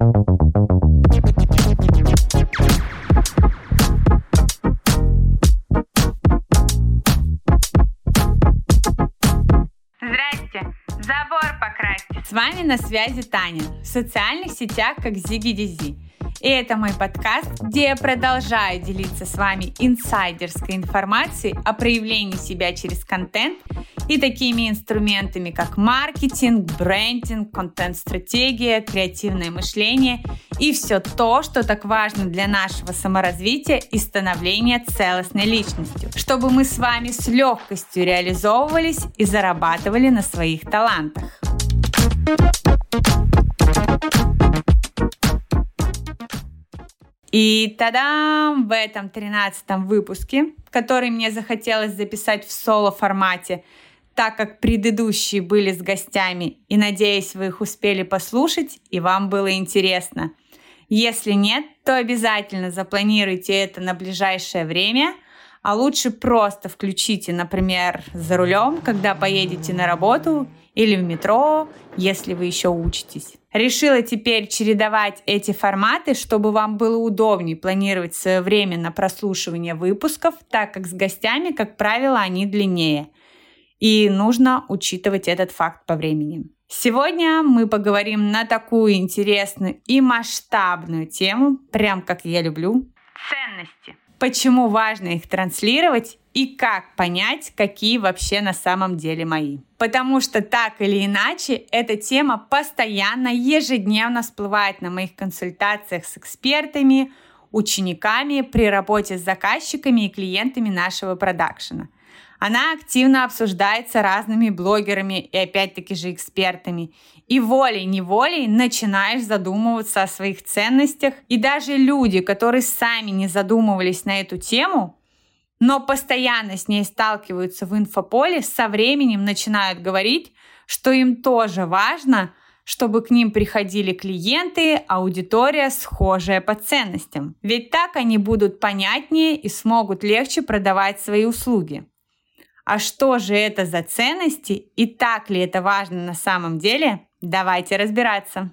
С вами на связи Таня. В социальных сетях как Зиги Дизи. И это мой подкаст, где я продолжаю делиться с вами инсайдерской информацией о проявлении себя через контент и такими инструментами, как маркетинг, брендинг, контент-стратегия, креативное мышление и все то, что так важно для нашего саморазвития и становления целостной личностью, чтобы мы с вами с легкостью реализовывались и зарабатывали на своих талантах. И тогда в этом тринадцатом выпуске, который мне захотелось записать в соло-формате, так как предыдущие были с гостями, и надеюсь, вы их успели послушать, и вам было интересно. Если нет, то обязательно запланируйте это на ближайшее время – а лучше просто включите, например, за рулем, когда поедете на работу или в метро, если вы еще учитесь. Решила теперь чередовать эти форматы, чтобы вам было удобнее планировать свое время на прослушивание выпусков, так как с гостями, как правило, они длиннее. И нужно учитывать этот факт по времени. Сегодня мы поговорим на такую интересную и масштабную тему, прям как я люблю. Ценности почему важно их транслировать и как понять, какие вообще на самом деле мои. Потому что так или иначе эта тема постоянно, ежедневно всплывает на моих консультациях с экспертами, учениками при работе с заказчиками и клиентами нашего продакшена – она активно обсуждается разными блогерами и опять-таки же экспертами. И волей-неволей начинаешь задумываться о своих ценностях. И даже люди, которые сами не задумывались на эту тему, но постоянно с ней сталкиваются в инфополе, со временем начинают говорить, что им тоже важно, чтобы к ним приходили клиенты, аудитория, схожая по ценностям. Ведь так они будут понятнее и смогут легче продавать свои услуги. А что же это за ценности и так ли это важно на самом деле? Давайте разбираться.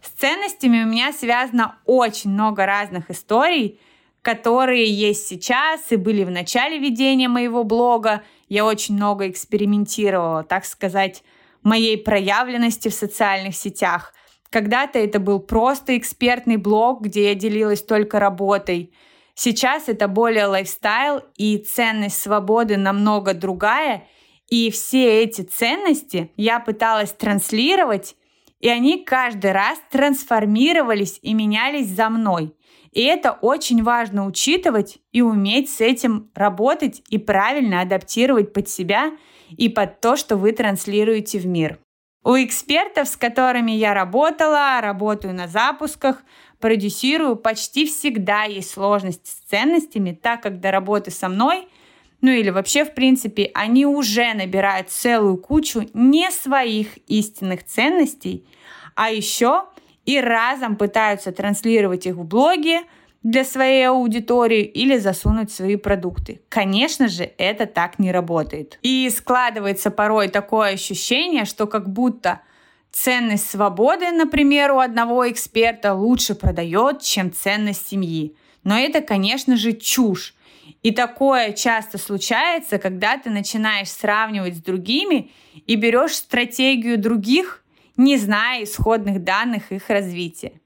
С ценностями у меня связано очень много разных историй, которые есть сейчас и были в начале ведения моего блога. Я очень много экспериментировала, так сказать, моей проявленности в социальных сетях. Когда-то это был просто экспертный блог, где я делилась только работой – Сейчас это более лайфстайл, и ценность свободы намного другая. И все эти ценности я пыталась транслировать, и они каждый раз трансформировались и менялись за мной. И это очень важно учитывать и уметь с этим работать и правильно адаптировать под себя и под то, что вы транслируете в мир. У экспертов, с которыми я работала, работаю на запусках, продюсирую, почти всегда есть сложности с ценностями, так как до работы со мной, ну или вообще в принципе, они уже набирают целую кучу не своих истинных ценностей, а еще и разом пытаются транслировать их в блоге, для своей аудитории или засунуть свои продукты. Конечно же, это так не работает. И складывается порой такое ощущение, что как будто ценность свободы, например, у одного эксперта лучше продает, чем ценность семьи. Но это, конечно же, чушь. И такое часто случается, когда ты начинаешь сравнивать с другими и берешь стратегию других, не зная исходных данных их развития.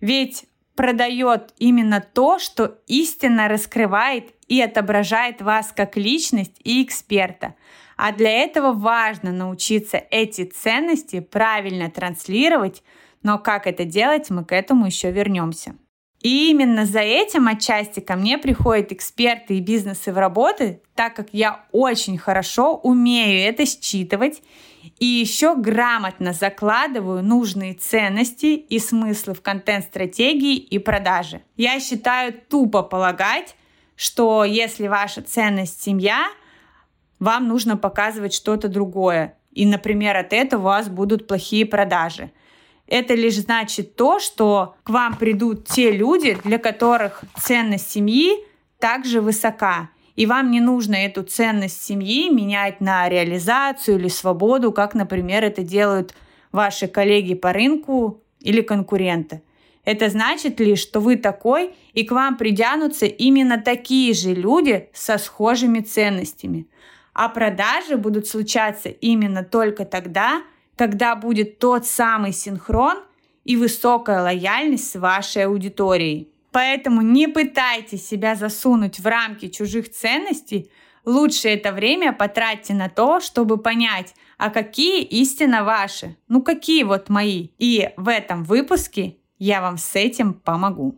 Ведь продает именно то, что истинно раскрывает и отображает вас как личность и эксперта. А для этого важно научиться эти ценности правильно транслировать, но как это делать, мы к этому еще вернемся. И именно за этим отчасти ко мне приходят эксперты и бизнесы в работы, так как я очень хорошо умею это считывать и еще грамотно закладываю нужные ценности и смыслы в контент-стратегии и продажи. Я считаю тупо полагать, что если ваша ценность семья, вам нужно показывать что-то другое. И, например, от этого у вас будут плохие продажи. Это лишь значит то, что к вам придут те люди, для которых ценность семьи также высока. И вам не нужно эту ценность семьи менять на реализацию или свободу, как, например, это делают ваши коллеги по рынку или конкуренты. Это значит лишь, что вы такой, и к вам придянутся именно такие же люди со схожими ценностями. А продажи будут случаться именно только тогда, когда будет тот самый синхрон и высокая лояльность с вашей аудиторией. Поэтому не пытайтесь себя засунуть в рамки чужих ценностей, лучше это время потратьте на то, чтобы понять, а какие истинно ваши, ну какие вот мои. И в этом выпуске я вам с этим помогу.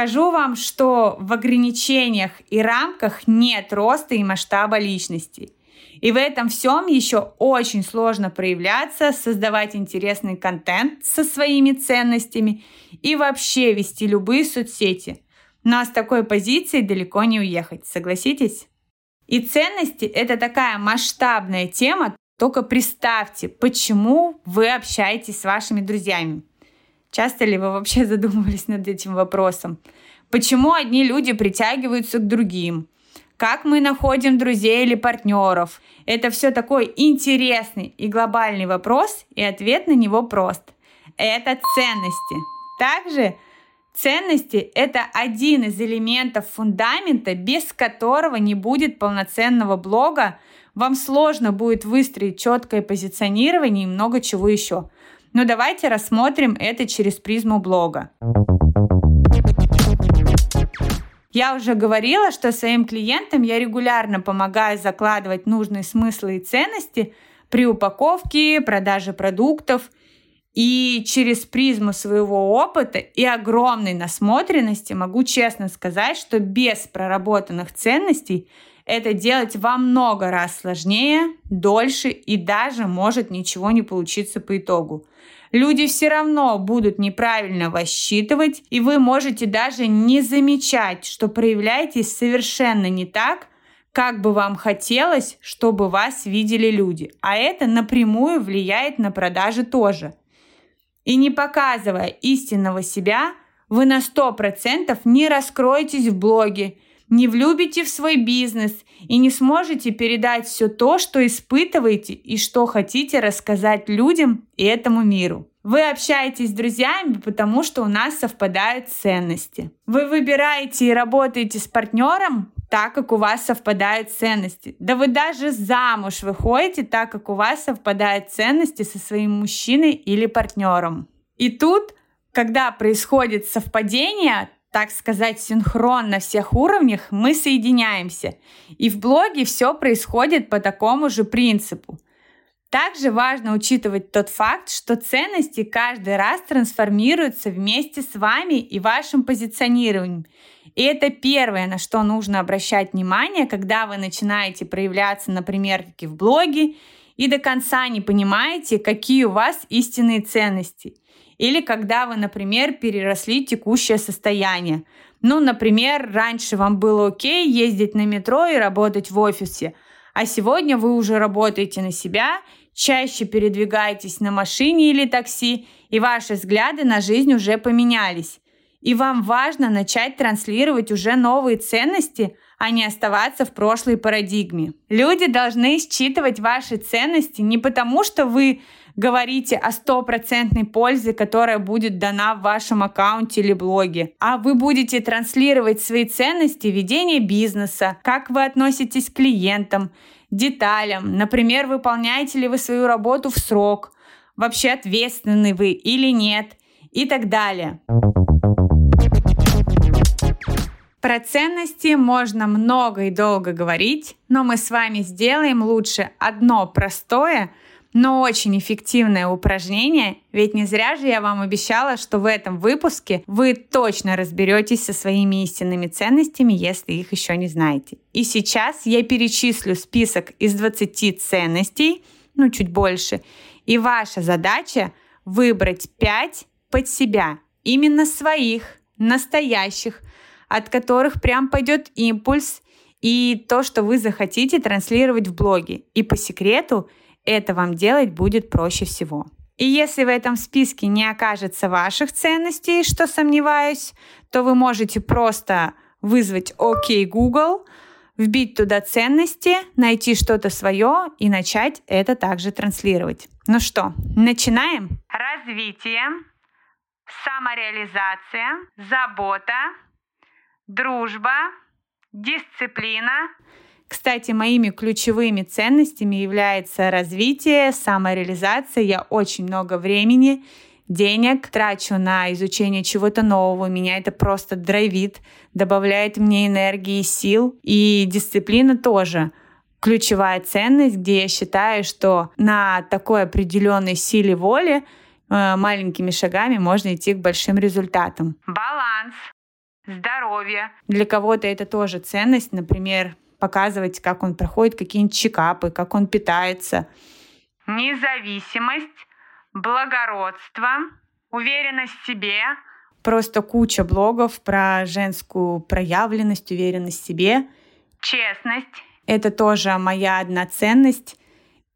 Скажу вам, что в ограничениях и рамках нет роста и масштаба личности. И в этом всем еще очень сложно проявляться, создавать интересный контент со своими ценностями и вообще вести любые соцсети. Но с такой позиции далеко не уехать, согласитесь? И ценности – это такая масштабная тема, только представьте, почему вы общаетесь с вашими друзьями. Часто ли вы вообще задумывались над этим вопросом? Почему одни люди притягиваются к другим? Как мы находим друзей или партнеров? Это все такой интересный и глобальный вопрос, и ответ на него прост. Это ценности. Также ценности – это один из элементов фундамента, без которого не будет полноценного блога, вам сложно будет выстроить четкое позиционирование и много чего еще. Но давайте рассмотрим это через призму блога. Я уже говорила, что своим клиентам я регулярно помогаю закладывать нужные смыслы и ценности при упаковке, продаже продуктов. И через призму своего опыта и огромной насмотренности могу честно сказать, что без проработанных ценностей это делать во много раз сложнее, дольше и даже может ничего не получиться по итогу. Люди все равно будут неправильно вас считывать, и вы можете даже не замечать, что проявляетесь совершенно не так, как бы вам хотелось, чтобы вас видели люди. А это напрямую влияет на продажи тоже. И не показывая истинного себя, вы на 100% не раскроетесь в блоге, не влюбите в свой бизнес и не сможете передать все то, что испытываете и что хотите рассказать людям и этому миру. Вы общаетесь с друзьями, потому что у нас совпадают ценности. Вы выбираете и работаете с партнером, так как у вас совпадают ценности. Да вы даже замуж выходите, так как у вас совпадают ценности со своим мужчиной или партнером. И тут, когда происходит совпадение, так сказать, синхрон на всех уровнях, мы соединяемся. И в блоге все происходит по такому же принципу. Также важно учитывать тот факт, что ценности каждый раз трансформируются вместе с вами и вашим позиционированием. И это первое, на что нужно обращать внимание, когда вы начинаете проявляться, например, в блоге, и до конца не понимаете, какие у вас истинные ценности. Или когда вы, например, переросли текущее состояние. Ну, например, раньше вам было окей ездить на метро и работать в офисе, а сегодня вы уже работаете на себя, чаще передвигаетесь на машине или такси, и ваши взгляды на жизнь уже поменялись. И вам важно начать транслировать уже новые ценности, а не оставаться в прошлой парадигме. Люди должны считывать ваши ценности не потому, что вы говорите о стопроцентной пользе, которая будет дана в вашем аккаунте или блоге, а вы будете транслировать свои ценности ведения бизнеса, как вы относитесь к клиентам, деталям, например, выполняете ли вы свою работу в срок, вообще ответственны вы или нет и так далее. Про ценности можно много и долго говорить, но мы с вами сделаем лучше одно простое – но очень эффективное упражнение, ведь не зря же я вам обещала, что в этом выпуске вы точно разберетесь со своими истинными ценностями, если их еще не знаете. И сейчас я перечислю список из 20 ценностей, ну чуть больше, и ваша задача выбрать 5 под себя, именно своих, настоящих, от которых прям пойдет импульс и то, что вы захотите транслировать в блоге. И по секрету – это вам делать будет проще всего. И если в этом списке не окажется ваших ценностей, что сомневаюсь, то вы можете просто вызвать ОК Google, вбить туда ценности, найти что-то свое и начать это также транслировать. Ну что, начинаем? Развитие, самореализация, забота, дружба, дисциплина. Кстати, моими ключевыми ценностями является развитие, самореализация. Я очень много времени денег трачу на изучение чего-то нового, меня это просто драйвит, добавляет мне энергии, сил. И дисциплина тоже ключевая ценность, где я считаю, что на такой определенной силе воли э, маленькими шагами можно идти к большим результатам. Баланс, здоровье. Для кого-то это тоже ценность, например, показывать, как он проходит какие-нибудь чекапы, как он питается. Независимость, благородство, уверенность в себе. Просто куча блогов про женскую проявленность, уверенность в себе. Честность. Это тоже моя одна ценность.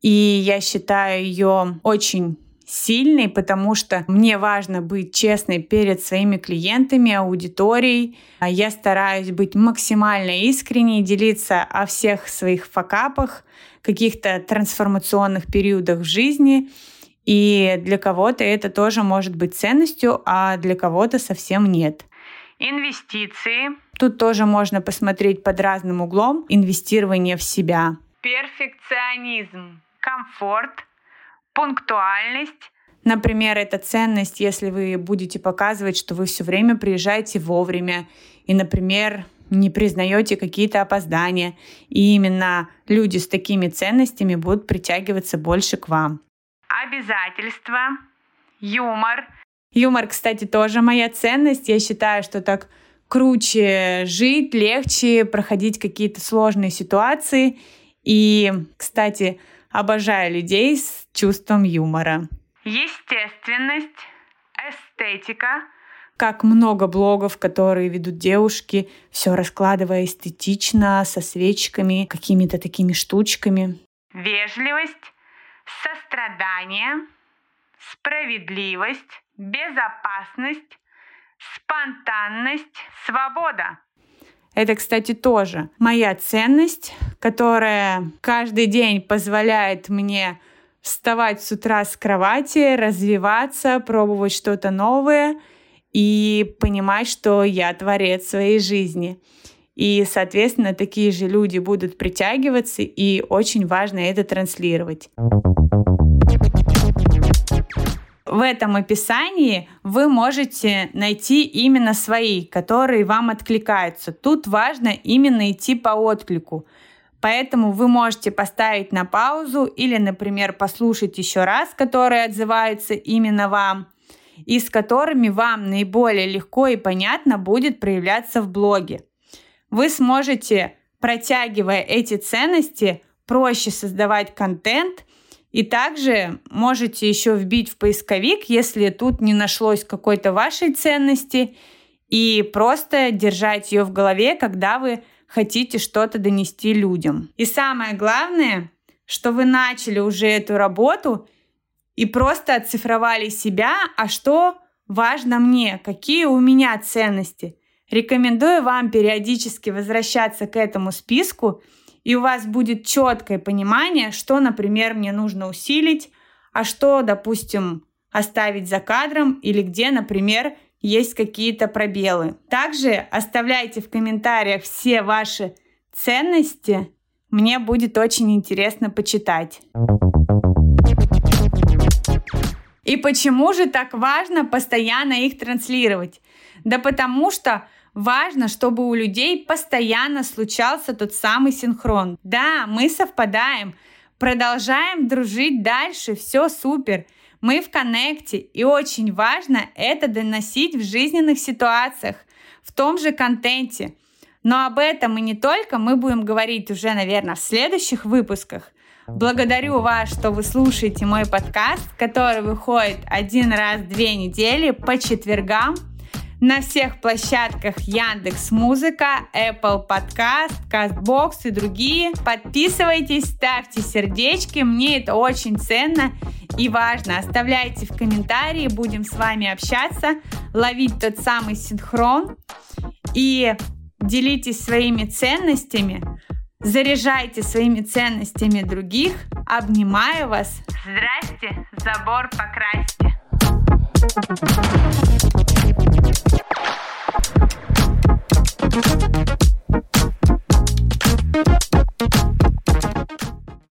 И я считаю ее очень сильной, потому что мне важно быть честной перед своими клиентами, аудиторией. Я стараюсь быть максимально искренней, делиться о всех своих факапах, каких-то трансформационных периодах в жизни — и для кого-то это тоже может быть ценностью, а для кого-то совсем нет. Инвестиции. Тут тоже можно посмотреть под разным углом инвестирование в себя. Перфекционизм, комфорт, пунктуальность. Например, это ценность, если вы будете показывать, что вы все время приезжаете вовремя и, например, не признаете какие-то опоздания. И именно люди с такими ценностями будут притягиваться больше к вам обязательства, юмор. Юмор, кстати, тоже моя ценность. Я считаю, что так круче жить, легче проходить какие-то сложные ситуации. И, кстати, обожаю людей с чувством юмора. Естественность, эстетика. Как много блогов, которые ведут девушки, все раскладывая эстетично, со свечками, какими-то такими штучками. Вежливость, сострадание, справедливость, безопасность, спонтанность, свобода. Это, кстати, тоже моя ценность, которая каждый день позволяет мне вставать с утра с кровати, развиваться, пробовать что-то новое и понимать, что я творец своей жизни. И, соответственно, такие же люди будут притягиваться, и очень важно это транслировать. В этом описании вы можете найти именно свои, которые вам откликаются. Тут важно именно идти по отклику. Поэтому вы можете поставить на паузу или, например, послушать еще раз, которые отзываются именно вам и с которыми вам наиболее легко и понятно будет проявляться в блоге вы сможете, протягивая эти ценности, проще создавать контент и также можете еще вбить в поисковик, если тут не нашлось какой-то вашей ценности, и просто держать ее в голове, когда вы хотите что-то донести людям. И самое главное, что вы начали уже эту работу и просто оцифровали себя, а что важно мне, какие у меня ценности – Рекомендую вам периодически возвращаться к этому списку, и у вас будет четкое понимание, что, например, мне нужно усилить, а что, допустим, оставить за кадром или где, например, есть какие-то пробелы. Также оставляйте в комментариях все ваши ценности. Мне будет очень интересно почитать. И почему же так важно постоянно их транслировать? Да потому что важно, чтобы у людей постоянно случался тот самый синхрон. Да, мы совпадаем, продолжаем дружить дальше, все супер. Мы в коннекте, и очень важно это доносить в жизненных ситуациях, в том же контенте. Но об этом и не только мы будем говорить уже, наверное, в следующих выпусках. Благодарю вас, что вы слушаете мой подкаст, который выходит один раз в две недели по четвергам на всех площадках Яндекс Музыка, Apple Podcast, Castbox и другие. Подписывайтесь, ставьте сердечки, мне это очень ценно и важно. Оставляйте в комментарии, будем с вами общаться, ловить тот самый синхрон и делитесь своими ценностями, Заряжайте своими ценностями других. Обнимаю вас. Здрасте, забор покрасьте.